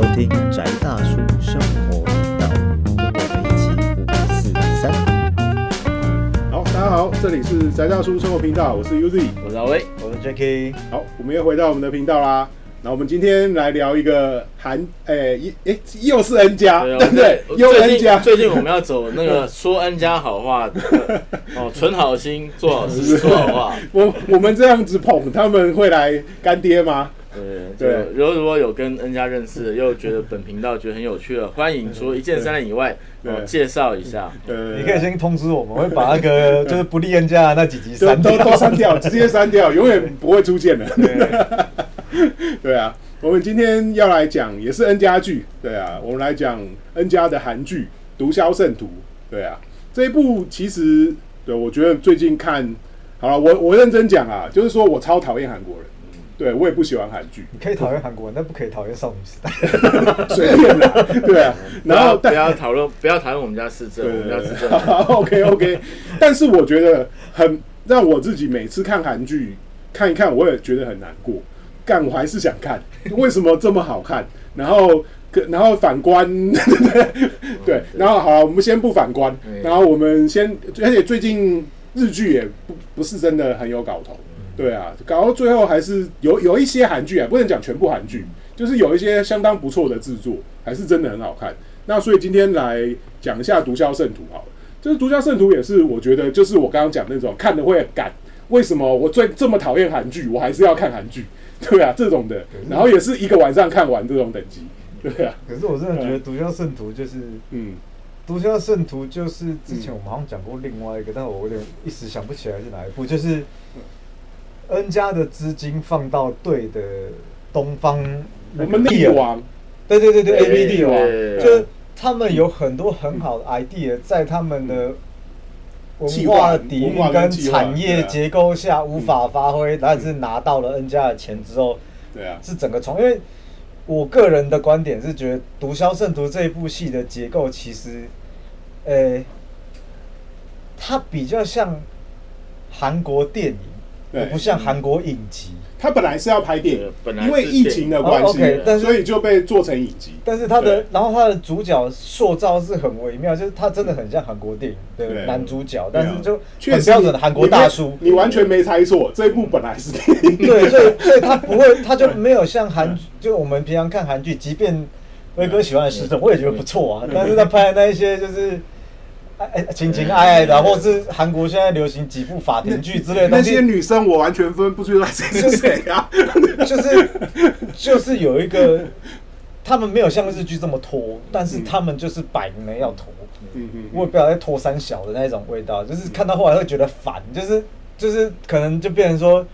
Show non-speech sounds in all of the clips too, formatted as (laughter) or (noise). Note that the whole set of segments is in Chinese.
收听宅大叔生活频道，跟我们一起五四三。好，大家好，这里是宅大叔生活频道，我是 Uzi。我是阿威，我是 Jacky，好，我们又回到我们的频道啦。那我们今天来聊一个韩，诶、一诶、又是 N 加，对不对？又最 N 近加，最近我们要走那个 (laughs) 说 N 家好话的 (laughs) 哦，存好心，做好事，(laughs) 说好话。我我们这样子捧，他们会来干爹吗？对如果如果有跟 N 家认识的，(laughs) 又觉得本频道觉得很有趣的，欢迎除了一键三连以外，哦对介绍一下。对，你可以先通知我们，我会把那个 (laughs) 就是不利恩家的那几集删都。都删掉，直接删掉，永远不会出现的。(laughs) 对啊，我们今天要来讲也是 N 家剧，对啊，我们来讲 N 家的韩剧《毒枭圣徒》，对啊，这一部其实对我觉得最近看好了，我我认真讲啊，就是说我超讨厌韩国人，对我也不喜欢韩剧，你可以讨厌韩国人，但不可以讨厌少女时代。随便啦，对啊，(laughs) 然后不要讨论，不要讨论我们家市政，我们家市政。OK (laughs) OK，但是我觉得很让我自己每次看韩剧看一看，我也觉得很难过。但，我还是想看，为什么这么好看？然后，可然后反观，(laughs) 对，然后好，我们先不反观，嗯然后我们先，而且最近日剧也不不是真的很有搞头，对啊，搞到最后还是有有一些韩剧啊，不能讲全部韩剧，就是有一些相当不错的制作，还是真的很好看。那所以今天来讲一下《毒枭圣徒》好了，就是《毒枭圣徒》也是我觉得就是我刚刚讲那种看的会很干，为什么我最这么讨厌韩剧，我还是要看韩剧，对啊，这种的，然后也是一个晚上看完这种等级，对啊，可是我真的觉得《毒枭圣徒》就是《嗯，毒枭圣徒》，就是之前我们好像讲过另外一个，但我有点一时想不起来是哪一部，就是 N 家的资金放到对的东方我们帝王，对对对对对 A B 帝王，对就他们有很多很好的 idea 在他们的文化底蕴跟产业结构下无法发挥，但是拿到了 N 家的钱之后，对啊，是整个从因为我个人的观点是觉得《毒枭圣徒》这一部戏的结构其实，呃，它比较像韩国电影，对而不像韩国影集。他本来是要拍电影对，本来因为疫情的关哦系所以就被做成影集。但是他的，然后他的主角塑造是很微妙，就是他真的很像韩国电影对的男主角，但是就确实很标准的韩国大叔。你完全没猜错，这一部本来是电影。对，所以 (laughs) 所以他不会，他就没有像韩，就我们平常看韩剧，即便威哥喜欢的时政，我也觉得不错啊。但是他拍的那一些就是。爱爱情情爱爱的啊、或是韩国现在流行几部法庭剧之类的那东西，些女生我完全分不出来谁是谁啊！就是就是有一个，他们没有像日剧这么拖，但是他们就是摆明了要拖。嗯嗯我也不知道在拖三小的那种味道，就是看到后来会觉得烦，就是就是可能就变成说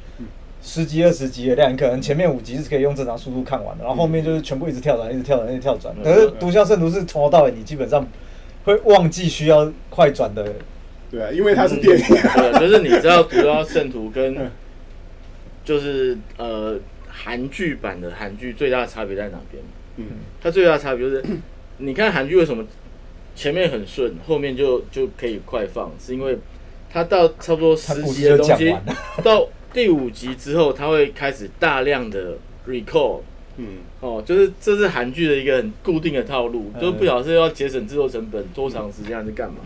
十集二十集的量，可能前面五集是可以用正常速度看完的，然后后面就是全部一直跳转，一直跳转，一直跳转。可是《毒枭圣徒》是从头到尾，你基本上会忘记需要快转的。对啊，因为它是电影。对，就是你知道《毒枭圣徒》跟嗯就是呃韩剧版的韩剧最大的差别在哪边？嗯，它最大的差别就是，(clears throat) 你看韩剧为什么前面很顺，后面就就可以快放，是因为它到差不多十集的东西到第五集之后，它会开始大量的 recall。嗯，哦，就是这是韩剧的一个很固定的套路，嗯就是不晓得是要节省制作成本多长时间还是干嘛，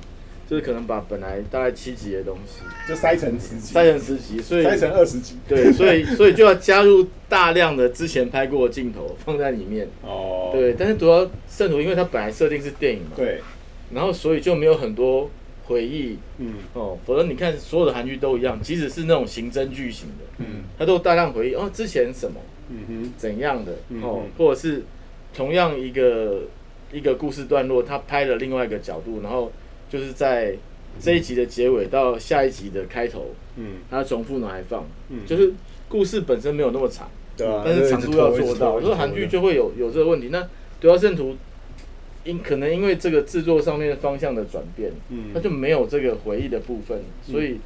就是可能把本来大概七集的东西就塞成十集，塞成十集，所以塞成二十集。对，所以所以就要加入大量的之前拍过的镜头放在里面。哦，对，但是主要圣徒，因为它本来设定是电影嘛，对，然后所以就没有很多回忆嗯哦，否则你看所有的韩剧都一样，即使是那种刑侦剧型的，嗯它都大量回忆哦，之前什么怎样的嗯哦嗯，或者是同样一个一个故事段落，他拍了另外一个角度，然后就是在这一集的结尾到下一集的开头，嗯，他重复拿来放，嗯。就是故事本身没有那么长，对啊但是长度要做到。我说就一直拖韩剧就会有有这个问题。那《毒枭圣徒》因可能因为这个制作上面的方向的转变，嗯。他就没有这个回忆的部分，所以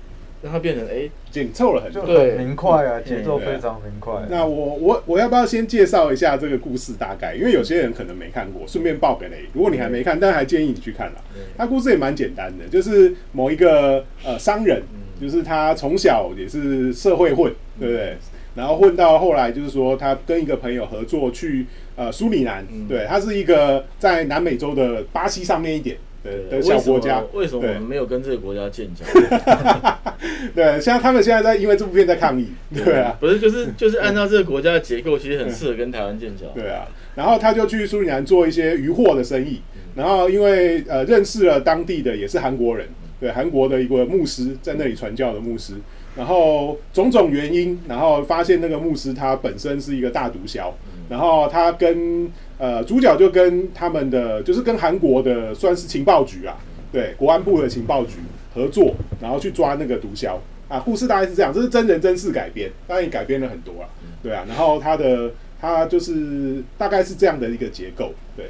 让它变成哎，紧凑了很多。对很明快啊，节奏非常明快。那我我我要不要先介绍一下这个故事大概？因为有些人可能没看过，顺便报给雷。如果你还没看，但还建议你去看啦。他故事也蛮简单的，就是某一个呃商人，就是他从小也是社会混，对不对？然后混到后来就是说他跟一个朋友合作去呃苏里南，嗯对，他是一个在南美洲的巴西上面一点的的小国家，为什么为什么我们没有跟这个国家建交？(laughs) 对，像他们现在在因为这部片在抗议，对啊，不是，就是就是按照这个国家的结构，其实很适合跟台湾建交。对啊，然后他就去苏里南做一些渔货的生意，然后因为呃认识了当地的也是韩国人，对韩国的一个牧师在那里传教的牧师，然后种种原因，然后发现那个牧师他本身是一个大毒枭，然后他跟呃主角就跟他们的就是跟韩国的算是情报局啊，对国安部的情报局合作，然后去抓那个毒枭啊，故事大概是这样，这是真人真事改编，当然也改编了很多啊，对啊，然后他的他就是大概是这样的一个结构，对，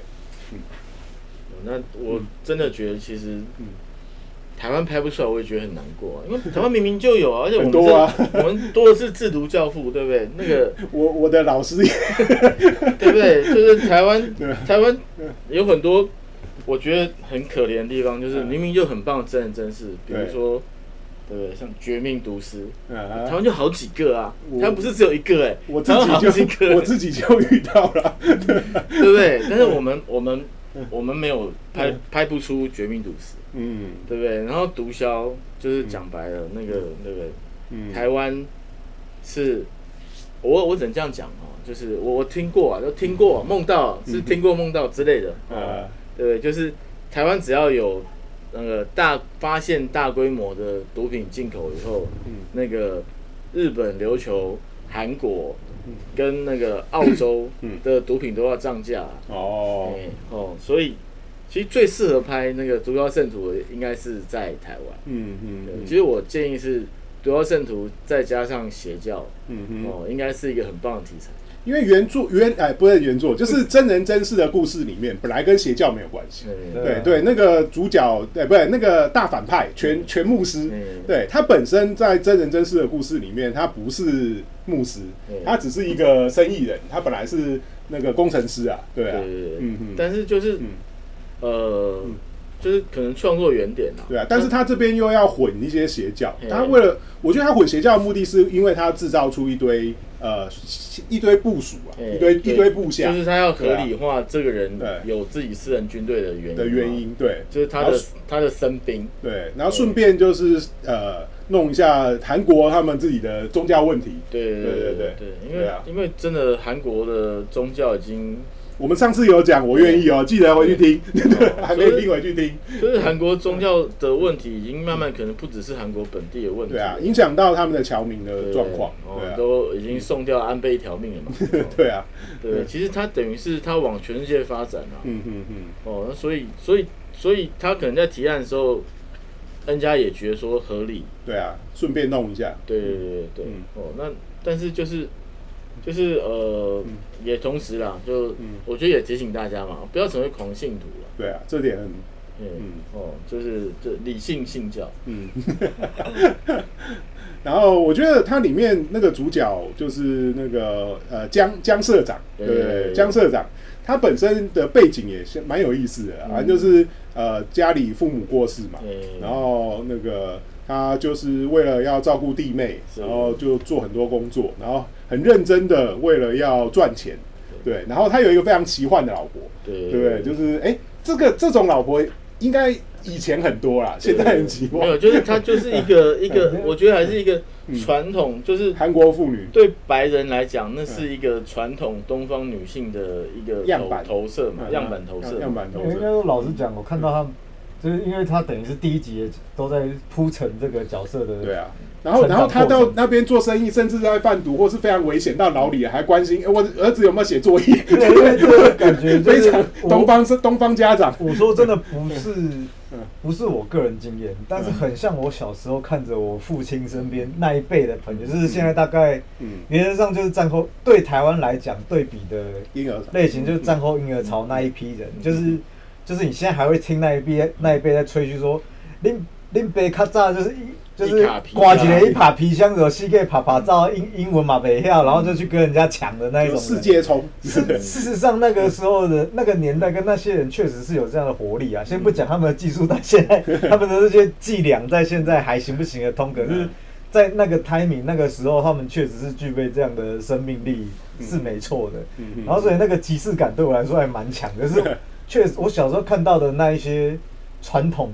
嗯。那我真的觉得其实嗯台湾拍不出来，我也觉得很难过、啊，因为台湾明明就有啊，(laughs) 而且我们很多啊。我们多的是制毒教父，对不对？那个 (laughs) 我我的老师。也 (laughs) 对不对？就是台湾台湾有很多我觉得很可怜的地方，就是嗯明明就很棒的真人真事，比如对说对。不对？像《绝命毒师》，啊。台湾就好几个啊，我台湾不是只有一个哎、我自己就我自己就遇到了，对不对？但是我们我们我们没有拍嗯拍不出《绝命毒师》，嗯。对不对？然后毒枭就是讲白了，那个那个嗯，台湾是，我我只能这样讲哦，就是我我听过啊，都听过梦到是听过梦到之类的，呃哦，对不对？就是台湾只要有那个大发现大规模的毒品进口以后，嗯。那个日本、琉球、韩国嗯。跟那个澳洲嗯。的毒品都要涨价，哦。哎哦，所以其实最适合拍那个《毒枭圣徒》的应该是在台湾。嗯嗯其实我建议是《毒枭圣徒》再加上邪教，嗯嗯，哦，应该是一个很棒的题材。因为原著原哎不是原著，就是真人真事的故事里面本来跟邪教没有关系。对对。对，那个主角对不对？那个大反派全全牧师，嗯对他本身在真人真事的故事里面，他不是牧师，他只是一个生意人，他本来是那个工程师啊，对啊，嗯嗯，但是就是嗯呃嗯，就是可能创作原点啊。对啊，但是他这边又要混一些邪教，嘿。他为了，我觉得他混邪教的目的是因为他制造出一堆呃一堆部署啊，哎一堆一堆部下。就是他要合理化这个人对有自己私人军队的原因的原，因，对，就是他的他的生兵。对，然后顺便就是呃弄一下韩国他们自己的宗教问题。对对对对对因为啊。因为真的韩国的宗教已经我们上次有讲，我愿意哦，记得回去听，哦 (laughs) 还没听回去听。就是韩国宗教的问题，已经慢慢可能不只是韩国本地的问题了，对啊，影响到他们的侨民的状况。哦对啊，都已经送掉安倍一条命了嘛。哦 (laughs) 对啊，对，其实他等于是他往全世界发展啊。嗯嗯嗯，哦，那所以所以所以他可能在提案的时候，N 家也觉得说合理。对啊，顺便弄一下。对对对对对。嗯哦，那但是就是就是呃，也同时啦，就、嗯我觉得也提醒大家嘛，不要成为狂信徒了。对啊，这点很嗯嗯哦，就是就理性信教。嗯。(laughs) 然后我觉得它里面那个主角就是那个呃江江社长，对不对？对江社长他本身的背景也是蛮有意思的啊，反正就是呃家里父母过世嘛，对然后那个他就是为了要照顾弟妹，然后就做很多工作，然后很认真的为了要赚钱，对，然后他有一个非常奇幻的老婆，对。对不对？就是哎，这个这种老婆应该以前很多啦，现在很奇没有，幻。就是他就是一个 (laughs) 一个，我觉得还是一个传统，就是韩国妇女，对白人来讲，那是一个传统东方女性的一个样板。投射嘛，嗯样板投射，样板投应该射，说老实讲，我看到他，就是因为他等于是第一集都在铺陈这个角色的，对啊。然后，然后他到那边做生意，甚至在贩毒或是非常危险，到牢里还关心，哎，我儿子有没有写作业？对，因为这个感觉 (laughs) 非常东方是东方家长，我说真的不 (laughs) 是嗯，不是我个人经验，但是很像我小时候看着我父亲身边那一辈的朋友，就是现在大概嗯，原则上就是战后对台湾来讲对比的婴儿类型，就是战后婴儿潮那一批人，就是就是你现在还会听那一辈那一辈在吹嘘说，恁恁爸较早就是一就是挂起来一把皮箱子，膝盖啪啪照英英文嘛北跳，然后就去跟人家抢的那一种。世界冲，事事实上，那个时候的那个年代跟那些人确实是有这样的活力啊。先不讲他们的技术，但现在 (laughs) 他们的这些伎俩在现在还行不行得通？可是，在那个 timing 那个时候，他们确实是具备这样的生命力，嗯是没错的。嗯然后所以那个即视感对我来说还蛮强的，可是 (laughs) 确实我小时候看到的那一些传统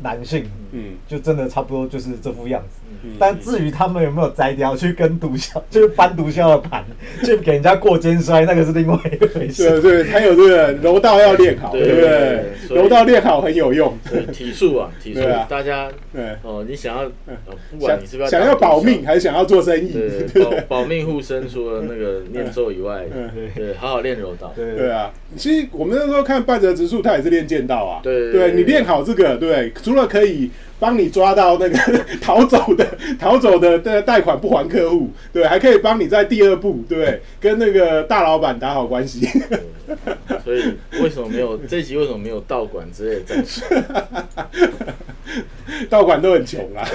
男性，嗯就真的差不多就是这副样子。嗯。但至于他们有没有摘掉去跟毒枭，就是搬毒枭的盘，去给人家过肩摔，那个是另外一回对事。对对，还有这个柔道要练好，对对不对？柔道练好很有用，对体术啊，体术大家对。哦，你想要，不管你是不是想想要保命，当还是想要做生意？(laughs) 保保命护身，除了那个念咒以外，嗯。对，好好练柔道，对对啊，其实我们那时候看半泽直树，他也是练剑道啊。对对你练好这个，对，除了可以帮你抓到那个 (laughs) 逃走的逃走的的贷款不还客户，对，还可以帮你在第二步，对，跟那个大老板打好关系。(laughs) 所以为什么没有这一集为什么没有道馆之类的战术？(laughs) 道馆都很穷啊，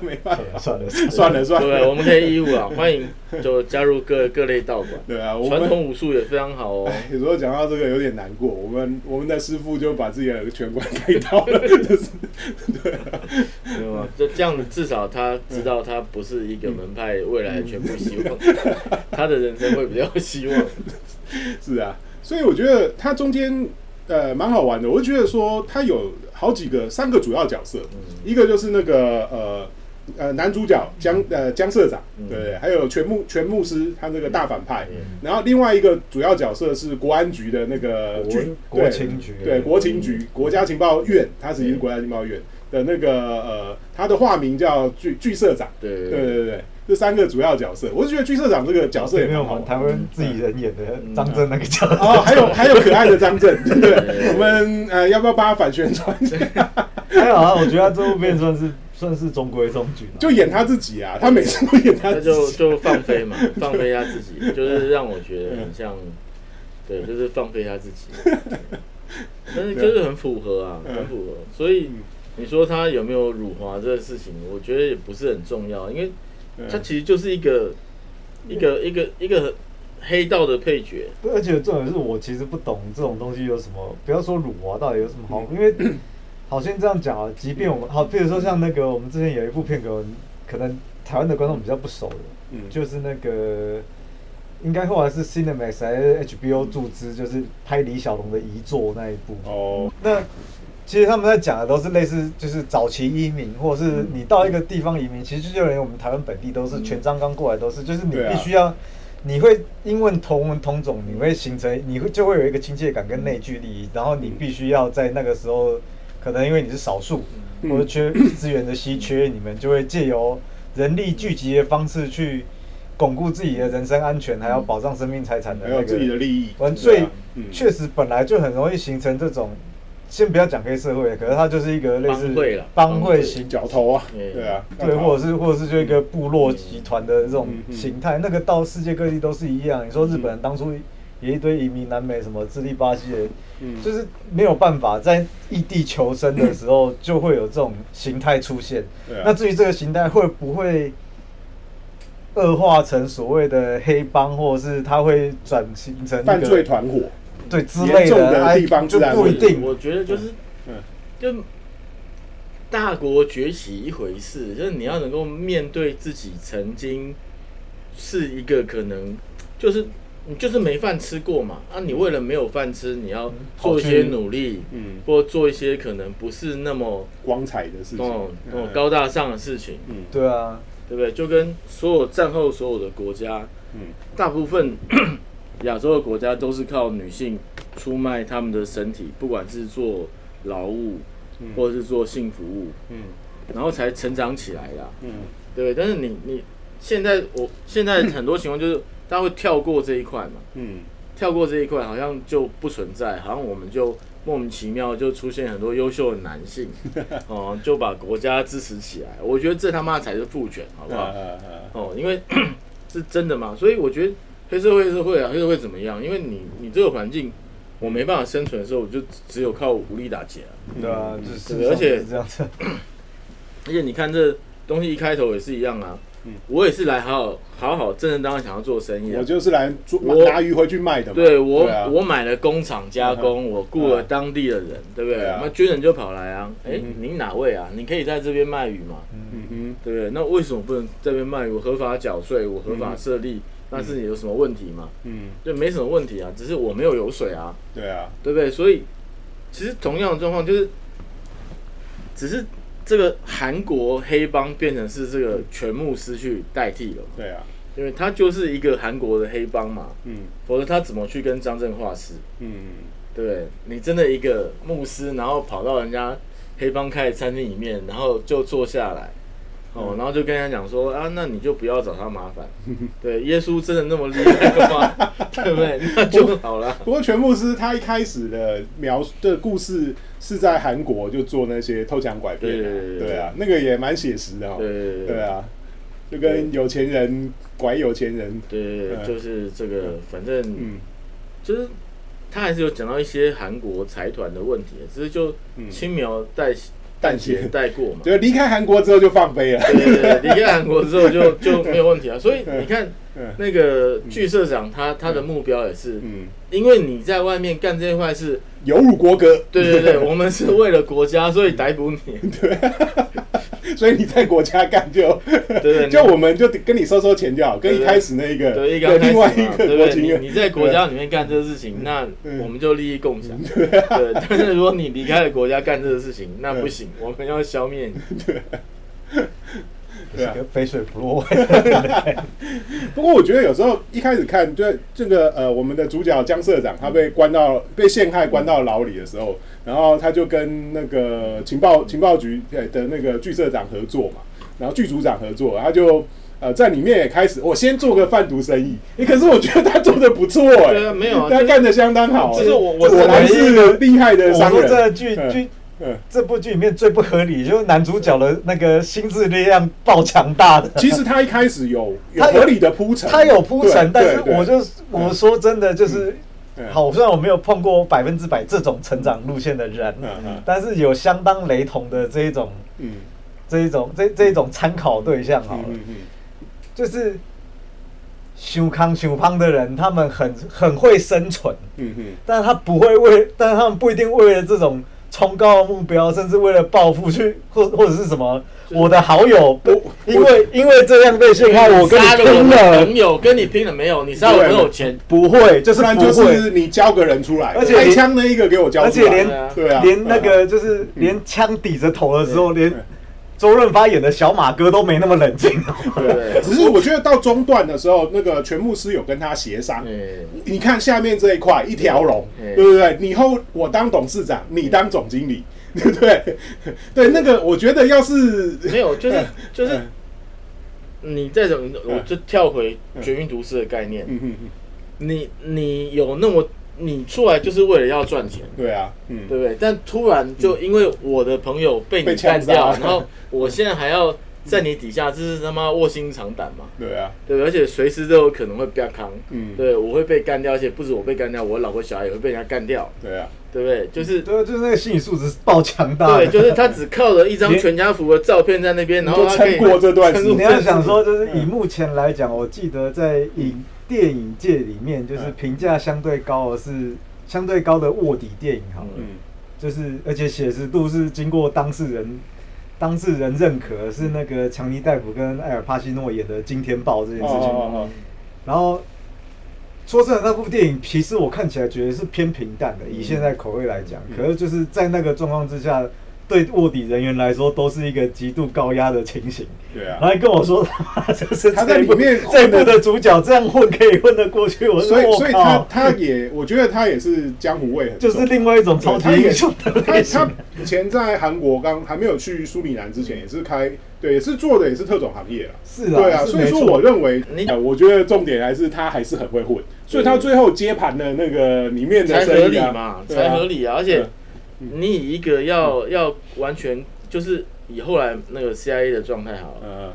没办法，算了算了算了对，了，我们可以义务啊，欢迎就加入各各类道馆，对啊，传统武术也非常好哦。有时候讲到这个有点难过，我们我们的师傅就把自己的拳馆开刀了，就是对啊，没有啊，就这样子，至少他知道他不是一个门派未来全部希望，(laughs) 他的人生会比较希望。是啊，所以我觉得他中间呃蛮好玩的。我就觉得说他有好几个三个主要角色，一个就是那个呃呃男主角江呃江社长，嗯。对不对？还有全牧全牧师他那个大反派，嗯。然后另外一个主要角色是国安局的那个国局国情局。对国情局国家情报院，他实际是国家情报院的那个呃他的化名叫巨巨社长，对对对对对，这三个主要角色，我是觉得巨社长这个角色也没有蛮好玩的。台湾自己人演的张震那个角色，哦，还有 (laughs) 还有可爱的张震，对不对？我们呃要不要帮他反宣传？还有啊，我觉得他这部片算是算是中规中矩，就演他自己啊，他每次都演他他自己。就就放飞嘛，放飞他自己，就是让我觉得很像，对，就是放飞他自己。(laughs) 但是就是很符合啊，嗯很符合。所以你说他有没有辱华这个事情，我觉得也不是很重要，因为他其实就是一个一个一个一个黑道的配角。而且重点是我其实不懂这种东西有什么，不要说辱华到底有什么好，因为 (coughs) 好像这样讲啊，即便我们好，比如说像那个我们之前有一部片可能台湾的观众比较不熟的，嗯。就是那个应该后来是 Cinemax 还是 HBO 注资，就是拍李小龙的遗作那一部。哦，那其实他们在讲的都是类似，就是早期移民，或者是你到一个地方移民，其实就连我们台湾本地都是全章刚过来都是，就是你必须要，你会因为同文同种，你会形成，你会就会有一个亲切感跟内聚力，然后你必须要在那个时候，可能因为你是少数，嗯。或者缺资源的稀缺，你们就会借由人力聚集的方式去巩固自己的人身安全，还要保障生命财产的那个还有自己的利益。完，所以对啊。嗯。确实本来就很容易形成这种，先不要讲黑社会，可是它就是一个类似帮会啦帮会型，角头啊，对对啊，对，或者是或者是就一个部落集团的这种形态，那个到世界各地都是一样。你说日本人当初也一堆移民南美，什么智利、巴西的，嗯。就是没有办法在异地求生的时候，就会有这种形态出现。对啊。那至于这个形态会不会恶化成所谓的黑帮，或者是它会转型成一个犯罪团伙，对之类严重的哎地方就不一定。我觉得就是嗯，就大国崛起一回事，就是你要能够面对自己曾经是一个可能就是你就是没饭吃过嘛，啊，你为了没有饭吃，你要做一些努力，嗯，或做一些可能不是那么光彩的事情哦，哦嗯高大上的事情，嗯。对啊，对不对？就跟所有战后所有的国家，嗯。大部分亚洲的国家都是靠女性出卖他们的身体，不管是做劳务嗯。或者是做性服务，嗯。然后才成长起来的，嗯。对？但是你你现在我现在很多情况就是大家会跳过这一块嘛，嗯。跳过这一块好像就不存在，好像我们就莫名其妙就出现很多优秀的男性，(laughs) 哦，就把国家支持起来。我觉得这他妈才是父权，好不好？哦，因为 (clears throat) 是真的嘛，所以我觉得黑社会是会啊，黑社会怎么样？因为你你这个环境我没办法生存的时候，我就只有靠武力打劫啊。对啊，就是而且这样子。(clears throat) 而且你看这东西一开头也是一样啊，嗯我也是来好好好好正正当当想要做生意啊我。就是来做我拿鱼回去卖的嘛。对我，啊我买了工厂加工，我雇了当地的人，对不对？那军人就跑来啊，哎嗯，您哪位啊？你可以在这边卖鱼嘛，嗯哼，对不对？那为什么不能这边卖鱼？我合法缴税，我合法设立，但是你有什么问题吗？嗯，就没什么问题啊，只是我没有油水啊，对啊，对不对？所以其实同样的状况就是，只是这个韩国黑帮变成是这个全牧师去代替了，对啊，因为他就是一个韩国的黑帮嘛，嗯。否则他怎么去跟张震画师？嗯，对不对？你真的一个牧师，然后跑到人家黑帮开的餐厅里面，然后就坐下来，哦，嗯然后就跟他讲说啊，那你就不要找他麻烦。(laughs) 对，耶稣真的那么厉害吗？(laughs) 对不对？那就好了。不过全牧师他一开始的描述的故事是在韩国就做那些偷抢拐骗、啊，对对对对对啊，那个也蛮写实的哦。对对对对啊，就跟有钱人拐有钱人，对，嗯就是这个，反正嗯就是他还是有讲到一些韩国财团的问题，只是就嗯轻描淡淡写带过嘛。就离开韩国之后就放飞了。对对对，(laughs) 离开韩国之后就 (laughs) 就没有问题了。所以你看嗯那个剧社长他他的目标也是，嗯，因为你在外面干这些坏事，有辱国格。对对对，(laughs) 我们是为了国家，所以逮捕你。对 (laughs) 所以你在国家干就，对对，就我们就跟你收收钱就好，跟一开始那个对一个另外一？个国情你你在国家里面干这个事情，那嗯我们就利益共享。对，(laughs) 但是如果你离开了国家干这个事情，那不行，我们要消灭你。对啊是个肥水不落。(laughs) 不过我觉得有时候一开始看，就这个呃，我们的主角江社长他被关到被陷害关到牢里的时候，然后他就跟那个情报情报局呃的那个剧社长合作嘛，然后剧组长合作，他就呃在里面也开始我先做个贩毒生意，诶可是我觉得他做的不错哎、对啊，没有啊，他干的相当好、就是我我果然是厉害的我商人。说这个剧嗯剧嗯，这部剧里面最不合理，就是男主角的那个心智力量爆强大的。(laughs) 其实他一开始有有他有合理的铺陈，他有铺陈，但是我就我说真的就是，嗯。好，虽然我没有碰过百分之百这种成长路线的人但是有相当雷同的这一种嗯。这一种这这一种参考对象好了。嗯，嗯就是修康修胖的人，他们很很会生存，嗯嗯。但是他不会为，但是他们不一定为了这种冲高的目标，甚至为了报复去，或或者是什么，我的好友不因为因为这样被陷害，我跟你拼的了。朋，友，跟你拼了没有？你杀我很有钱，不会，就是不就会。是你交个人出来，而且连开枪那一个给我交出来，而且连对啊，连那个就是连枪抵着头的时候，连对周润发演的小马哥都没那么冷静。(laughs) 对只是我觉得到中段的时候，那个全牧师有跟他协商。你看下面这一块一条龙，嗯对不对？以后我当董事长，你当总经理，对不对？(laughs) 对，那个我觉得要是没有，就是 (laughs) 就是嗯你这种，我就跳回绝命毒师的概念，你你有那么你出来就是为了要赚钱，对啊，嗯，对不对？但突然就因为我的朋友被被你干掉，然后 (laughs) 我现在还要在你底下，这是他妈卧薪尝胆嘛？对啊，对？而且随时都有可能会被康，嗯，对我会被干掉，而且不止我被干掉，我老婆小孩也会被人家干掉，对啊，对不对？就是对，就是那个心理素质爆强大。对，就是他只靠了一张全家福的照片在那边，然后他可以就撑过这段时间你要想说，就是以目前来讲，我记得在影电影界里面，就是嗯。评价相对高的是相对高的卧底电影，好了，嗯。就是而且写实度是经过当事人当事人认可，是那个强尼戴普跟艾尔帕西诺演的《惊天豹》这件事情。哦哦哦。然后说真的，那部电影其实我看起来觉得是偏平淡的，以现在口味来讲，嗯。可是就是在那个状况之下。对卧底人员来说，都是一个极度高压的情形。对啊然后跟我说，就是他在里面这一部的主角这样混可以混得过去，所以所以他，他也，我觉得他也是江湖味很重，就是另外一种超级他也英雄的他类型他。以前在韩国刚还没有去苏里南之前，也是开对，也是做的也是特种行业啦。是啊，对啊，所以说我认为，呃我觉得重点还是他还是很会混，所以他最后接盘的那个里面的才合生意啊理嘛，才合理啊！而且嗯你以一个要要完全就是以后来那个 CIA 的状态好了。嗯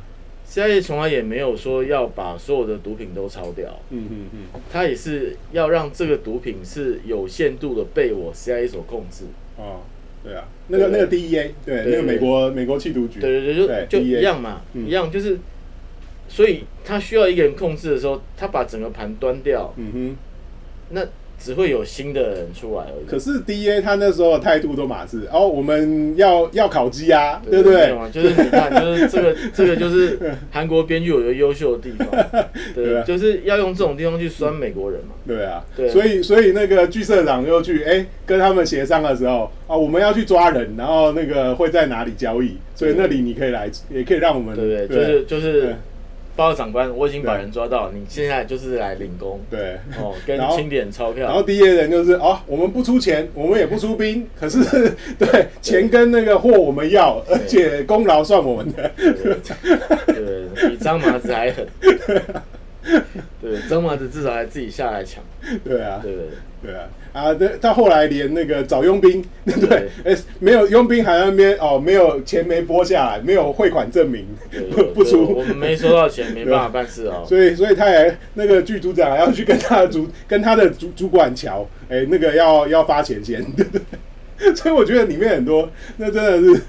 ，，CIA 从来也没有说要把所有的毒品都抄掉，嗯嗯嗯，它也是要让这个毒品是有限度的被我 CIA 所控制。哦，对啊，那个那个 DEA，对，对那个美国美国缉毒局，对对对，就就一样嘛，嗯。一样就是所以他需要一个人控制的时候，他把整个盘端掉，嗯哼。那只会有新的人出来而已。可是 D A 他那时候的态度都马是哦，我们要要烤鸡啊，对不对就是你看，就是这个 (laughs) 这个就是韩国编剧有一个优秀的地方，(laughs) 对，对啊就是要用这种地方去酸美国人嘛。对啊，对所以所以那个剧社长又去哎、跟他们协商的时候啊，我们要去抓人，然后那个会在哪里交易，所以那里你可以来，也可以让我们对不对？就是就是对，报告长官，我已经把人抓到，你现在就是来领功对。哦，(laughs) 跟清点钞票然后票。D A 人就是哦，我们不出钱，我们也不出兵，可是 (laughs) 对 (laughs) 钱跟那个货我们要，而且功劳算我们的。对对，比张麻子还狠。(laughs) 对，张麻子至少还自己下来抢。对啊，对对对。啊，啊，对，到后来连那个找佣兵，对对，哎、没有佣兵还在那边哦，没有钱没拨下来，没有汇款证明，(laughs) 不不出，我们没收到钱，没办法办事哦。所以所以他还那个剧组长还要去跟他的主跟他的主主管瞧，哎、那个要要发钱先，(laughs) 对对对，所以我觉得里面很多那真的是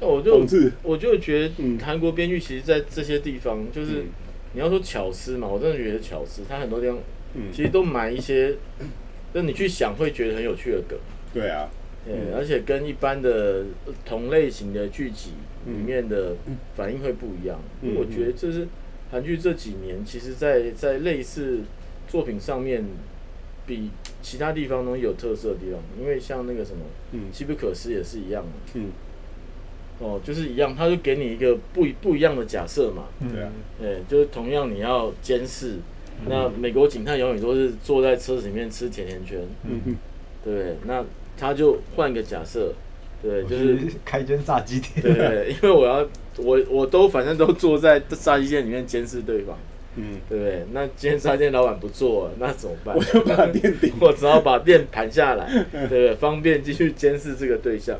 我就我就觉得嗯韩国编剧其实，在这些地方，就是嗯你要说巧思嘛，我真的觉得巧思，他很多地方嗯，其实都埋一些，就你去想会觉得很有趣的梗。对啊，对，嗯。而且跟一般的同类型的剧集里嗯面的反应会不一样。嗯我觉得这是韩剧这几年，其实在在类似作品上面，比其他地方东西有特色的地方。因为像那个什么嗯《机不可失》也是一样的，嗯，哦，就是一样，他就给你一个不一不一样的假设嘛。嗯对啊对，就是同样你要监视。那美国警探永远都是坐在车子里面吃甜甜圈，嗯嗯对？那他就换个假设，对，就是开间炸鸡店，对，因为我要我我都反正都坐在炸鸡店里面监视对方，嗯，对不对？那今天炸鸡店老板不做了，(laughs) 那怎么办？我就把店顶 (laughs) 我只好把店盘下来，对不对？方便继续监视这个对象。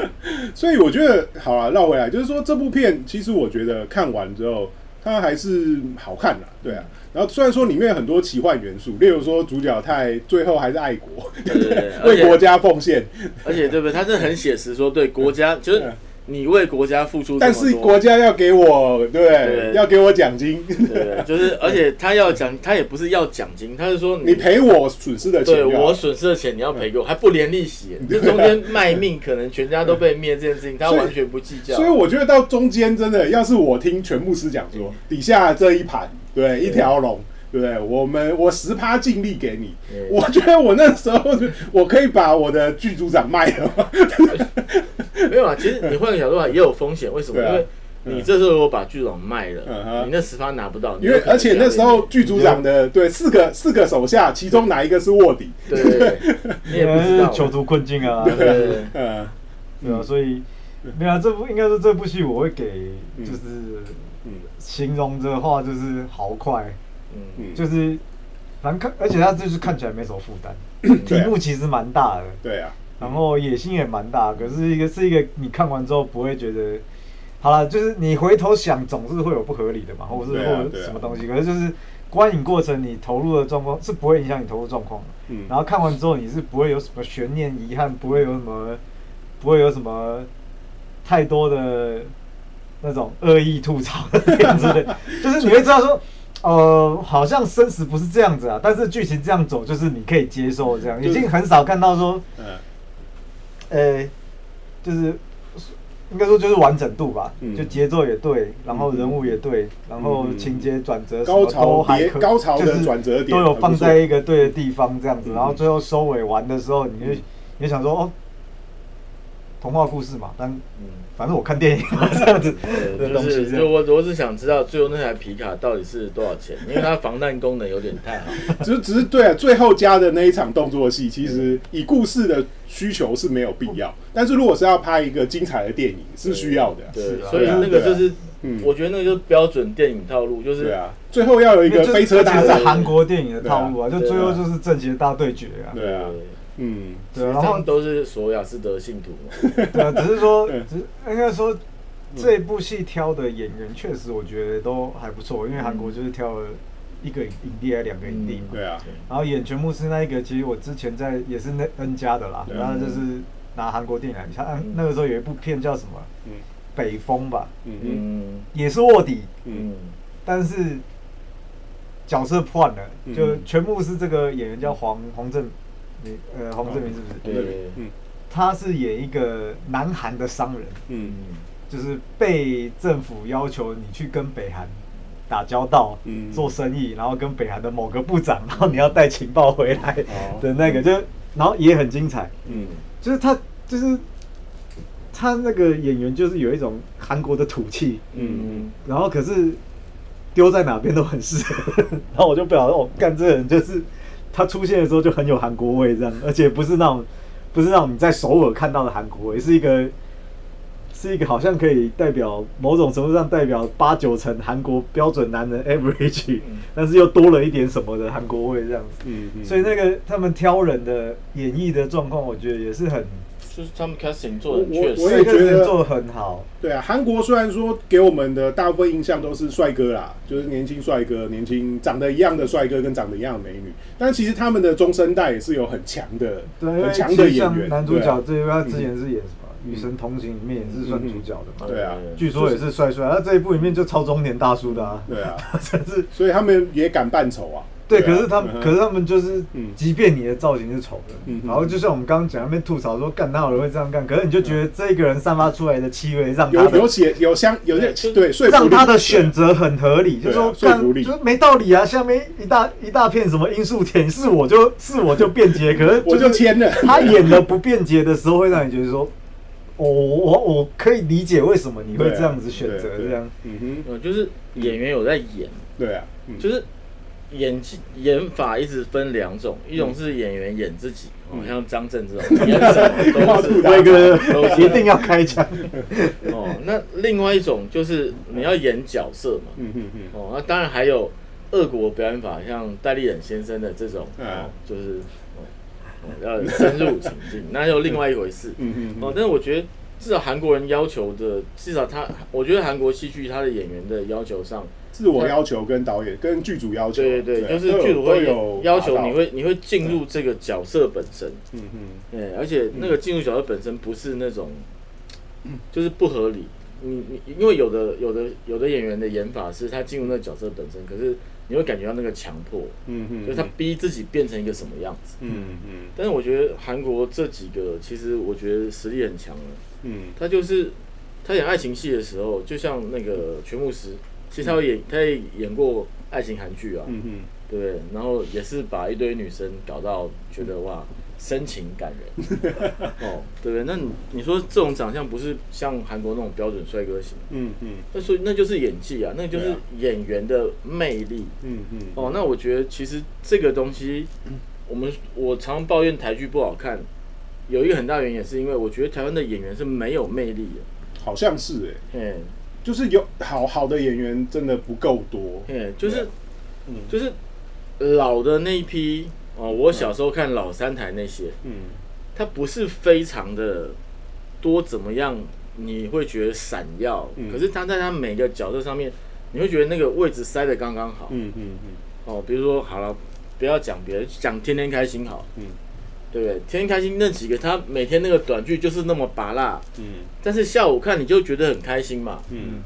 (laughs) 所以我觉得好了，绕回来就是说，这部片其实我觉得看完之后，它还是好看的，对啊。然后虽然说里面有很多奇幻元素，例如说主角太最后还是爱国，对对对，为国家奉献，而且对不对？他是很写实说，对国家就是你为国家付出但是国家要给我，对要给我奖金，对对，就是而且他要奖，他也不是要奖金，他是说你赔我损失的钱对我损失的钱你要赔给我，还不连利息，这中间卖命可能全家都被灭这件事情，他完全不计较。所以我觉得到中间真的，要是我听全牧师讲说，底下这一盘，对，一条龙。对不对？我们我十趴尽力给你，我觉得我那时候就我可以把我的剧组长卖了嘛。(laughs) 没有啊，其实你换个角度啊，也有风险。为什么？啊因为你这时候如果把剧长卖了，嗯你那十趴拿不到。因为而且那时候剧组长的对四个四个手下，其中哪一个是卧底？对对对，(laughs) 你也不知道。囚徒困境啊，对对对嗯对啊，所以没有啊这部应该说这部戏我会给嗯就是嗯形容的话就是豪快，嗯，嗯，就是反正看，而且它就是看起来没什么负担，题目其实蛮大的，对啊，然后野心也蛮大，可是一个是一个你看完之后不会觉得，好了，就是你回头想总是会有不合理的嘛，或者是或者什么东西，可是就是观影过程你投入的状况是不会影响你投入状况的，嗯。然后看完之后你是不会有什么悬念、遗憾，不会有什么，不会有什么太多的那种恶意吐槽的点之类，就是你会知道说。呃，好像生死不是这样子啊，但是剧情这样走，就是你可以接受这样，已经很少看到说，嗯。呃，就是应该说就是完整度吧，嗯。就节奏也对，然后人物也对，然后嗯情节转折什高么都潮叠还可，高潮的就是转折点都有放在一个对的地方这样子，嗯。然后最后收尾完的时候，你就嗯。你就想说哦，童话故事嘛，但嗯反正我看电影嘛 (laughs) 这样子就东西是。我我只想知道最后那台皮卡到底是多少钱，因为它防弹功能有点太好。(laughs) 只是只是对啊，最后加的那一场动作戏，其实以故事的需求是没有必要，但是如果是要拍一个精彩的电影，是需要的。对是，啊所以那个就是嗯，我觉得那个就是标准电影套路，就是对啊，最后要有一个飞车大战。韩国电影的套路啊，就最后就是正邪大对决啊。对啊，嗯，对啊，然后都是索亚斯德信徒嘛。(laughs) 对啊，只是说，(laughs) 只是应该说这部戏挑的演员确实我觉得都还不错，因为韩国就是挑了一个影帝还是两个影帝嘛。对啊，然后演全部是那一个，其实我之前在也是那 N 家的啦，然后就是拿韩国电影来，他那个时候有一部片叫什么？嗯《北风》吧，嗯嗯。也是卧底，嗯嗯，但是角色换了，嗯。就全部是这个演员叫黄黄正，你呃黄志明是不是？对。嗯。他是演一个南韩的商人，嗯。就是被政府要求你去跟北韩打交道、嗯。做生意，然后跟北韩的某个部长，然后你要带情报回来哦。的那个，就然后也很精彩，嗯。就是他就是他那个演员就是有一种韩国的土气，嗯。然后可是丢在哪边都很适合，(laughs) 然后我就不晓得哦，干这个人就是他出现的时候就很有韩国味这样，而且不是那种不是那种你在首尔看到的韩国味，是一个是一个好像可以代表某种程度上代表八九成韩国标准男人 average，、但是又多了一点什么的韩国味这样子。嗯嗯，所以那个他们挑人的演绎的状况，我觉得也是很，就是他们 casting 做的我确实，我也觉得做的很好。对啊，韩国虽然说给我们的大部分印象都是帅哥啦，就是年轻帅哥、年轻长得一样的帅哥跟长得一样的美女，但其实他们的中生代也是有很强的、对，很强的演员。男主角这一位，他之前是演什么《与神同行》里面也是算主角的嘛，对啊据说也是帅帅。那这一部里面就超中年大叔的啊，对啊，(laughs) 真是。所以他们也敢扮丑啊。对，啊可是他们，可是他们就是嗯，即便你的造型是丑的然后就像我们刚刚讲那边吐槽说，干他有人会这样干？可是你就觉得这个人散发出来的气味，让他的有有写有相有点对让他的选择很合理，就对啊说干就是没道理啊！下面一大一大片什么因素田，是我就是我就便捷，可是 (laughs) 我就是签了。(laughs) 他演的不便捷的时候，会让你觉得说，我我我可以理解为什么你会这样子选择这样。嗯哼，就是演员有在演，哼，对啊，嗯就是演技演法一直分两种，一种是演员演自己，哦，嗯像张震这种演什么都 (laughs) 是一定要开枪，(laughs) 哦。那另外一种就是你要演角色嘛，嗯嗯嗯，哦，那当然还有俄国表演法，像戴立忍先生的这种，嗯哦，就是哦哦要深入情境，那又另外一回事。嗯嗯哦，但是我觉得至少韩国人要求的，至少他，我觉得韩国戏剧他的演员的要求上，自我要求跟导演跟剧组要求，对对就是剧组会有要求你会你会进入这个角色本身，嗯嗯对，而且那个进入角色本身不是那种，就是不合理。你你因为有的有的有的演员的演法是他进入那个角色本身，可是你会感觉到那个强迫，嗯嗯，就是他逼自己变成一个什么样子。嗯嗯但是我觉得韩国这几个其实我觉得实力很强了。嗯他就是他演爱情戏的时候，就像那个全牧师，其实他有演，他也演过爱情韩剧啊，嗯嗯对不对？然后也是把一堆女生搞到觉得哇深情感人，(laughs) 哦，对不对？那你你说这种长相不是像韩国那种标准帅哥型，嗯嗯那所以那就是演技啊，那就是演员的魅力。嗯嗯，哦，那我觉得其实这个东西，(clears throat) 我们我常抱怨台剧不好看，有一个很大原因也是因为我觉得台湾的演员是没有魅力的。好像是哎，嘿，就是有好好的演员真的不够多，嗯，就是就是老的那一批哦，我小时候看老三台那些，嗯。他不是非常的多怎么样，你会觉得闪耀，嗯。可是他在他每个角色上面，你会觉得那个位置塞的刚刚好。嗯嗯。哦，比如说好了，不要讲别的，讲天天开心好，嗯对不对？天天开心那几个，他每天那个短剧就是那么拔辣，嗯。但是下午看你就觉得很开心嘛。嗯。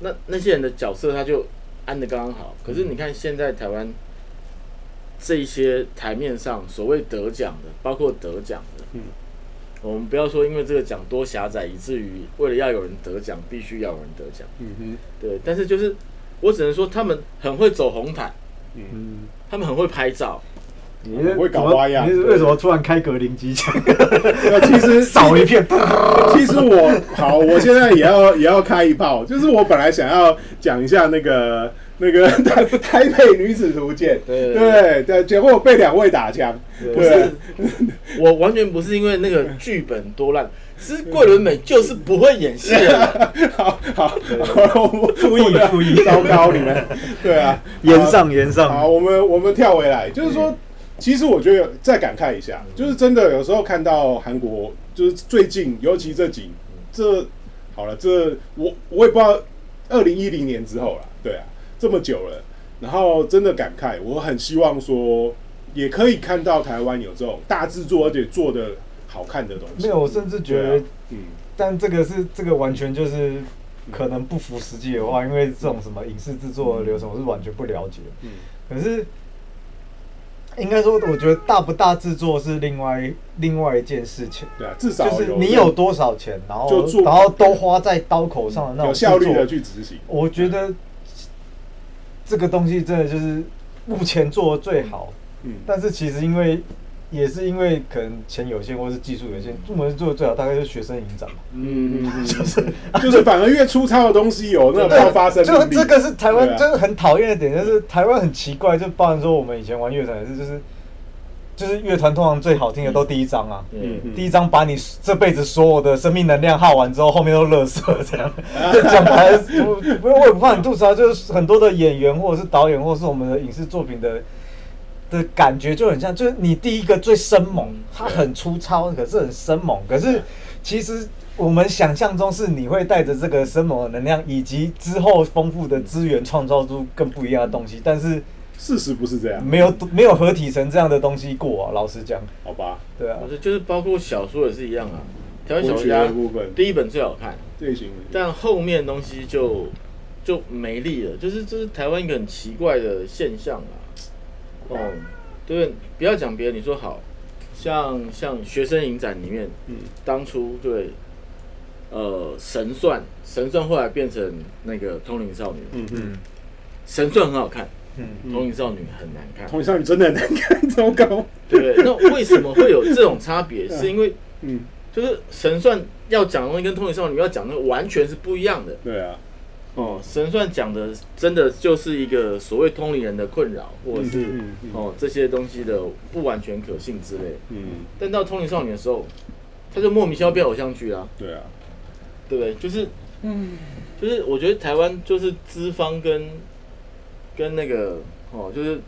那那些人的角色他就安的刚刚好，可是你看现在台湾这一些台面上所谓得奖的，包括得奖的，嗯。我们不要说因为这个奖多狭窄，以至于为了要有人得奖，必须要有人得奖，嗯哼。对。但是就是我只能说他们很会走红毯，嗯，嗯，他们很会拍照，你很会搞怎么花样你是为什么突然开格林机枪？(laughs) 其实 (laughs) 少一片，其实我好，我现在也要也要开一炮，就是我本来想要讲一下那个那个 (laughs) 台台北女子图鉴，对对对，结果被两位打枪，不是，我完全不是因为那个剧本多烂，是桂纶镁就是不会演戏啊。好好，我复议复议糟糕你们，对啊，言上言好，我们我们跳回来，就是说，其实我觉得再感慨一下，就是真的有时候看到韩国，就是最近，尤其这几这好了，这我我也不知道，二零一零年之后了，对啊，这么久了，然后真的感慨，我很希望说，也可以看到台湾有这种大制作，而且做的好看的东西。没有，我甚至觉得啊，嗯但这个是这个完全就是可能不符实际的话，因为这种什么影视制作的流程我是完全不了解。嗯可是应该说，我觉得大不大制作是另外另外一件事情。对啊，至少就是你有多少钱，然后就然后都花在刀口上的那种有效率的去执行。我觉得这个东西真的就是目前做的最好，嗯，但是其实因为也是因为可能钱有限或是技术有限，目前做的最好大概就是学生营长嘛。嗯嗯嗯，就是 (laughs) 就是反而越粗糙的东西有那个爆发生就。这个是台湾就是很讨厌的点，就是台湾很奇怪，就包含说我们以前玩乐团也是，就是就是乐团通常最好听的都第一章啊。嗯嗯第一章把你这辈子所有的生命能量耗完之后，后面都乐色这样。(laughs) 讲白了，我不我也不怕你吐槽，就是很多的演员或者是导演或者是我们的影视作品的的感觉就很像，就是你第一个最生猛，它很粗糙，可是很生猛，可是其实。我们想象中是你会带着这个生猛的能量，以及之后丰富的资源，创造出更不一样的东西。但是事实不是这样，没有没有合体成这样的东西过啊！老实讲，好吧？对啊就是包括小说也是一样啊。台湾小说家的部分第一本最好看，类型，但后面的东西就就没力了，就是这是台湾一个很奇怪的现象啊。哦，对，不要讲别的，你说好。像像学生影展里面，嗯。当初对，呃，神算神算后来变成那个通灵少女，嗯嗯，神算很好看，嗯，通灵少女很难看，通灵少女真的很难看，糟糕。对？那为什么会有这种差别？(laughs) 是因为嗯，就是神算要讲的东西跟通灵少女要讲的完全是不一样的。对啊，哦，神算讲的真的就是一个所谓通灵人的困扰，或者是、嗯嗯嗯哦这些东西的不完全可信之类。嗯，但到通灵少女的时候，他就莫名其妙变偶像剧啦，对啊，对不对？就是，嗯，就是我觉得台湾就是资方跟跟那个哦，就是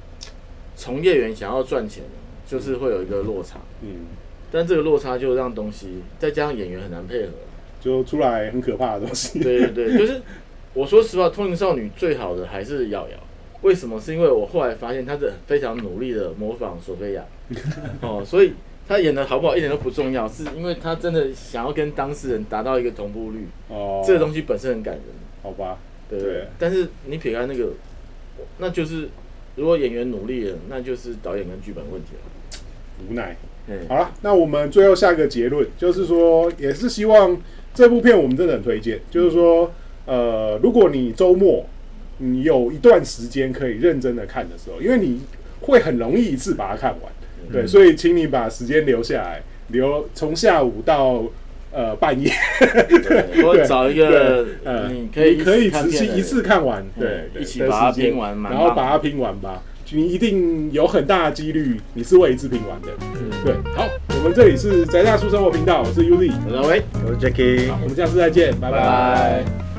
从业员想要赚钱，就是会有一个落差，嗯，但这个落差就让东西再加上演员很难配合。就出来很可怕的东西。对对对，就是我说实话，《通灵少女》最好的还是瑶瑶。为什么？是因为我后来发现她是非常努力的模仿索菲亚，(laughs) 哦，所以她演的好不好一点都不重要，是因为她真的想要跟当事人达到一个同步率，哦，这个东西本身很感人，好吧，对对？但是你撇开那个，那就是如果演员努力了，那就是导演跟剧本问题了。无奈。嗯好了，那我们最后下一个结论就是说，也是希望这部片我们真的很推荐，就是说，呃，如果你周末你有一段时间可以认真的看的时候，因为你会很容易一次把它看完，对，所以请你把时间留下来，留从下午到呃半夜，对找一个呃，你可以可以一起看片的仔细一次看完，嗯对，一起把它拼完蛮然后把它拼完吧。你一定有很大的几率你是会一次拼完的。对，好，我们这里是宅大叔生活频道，我是 Uzi，我认为。我是 Jacky，好，我们下次再见，拜拜拜拜。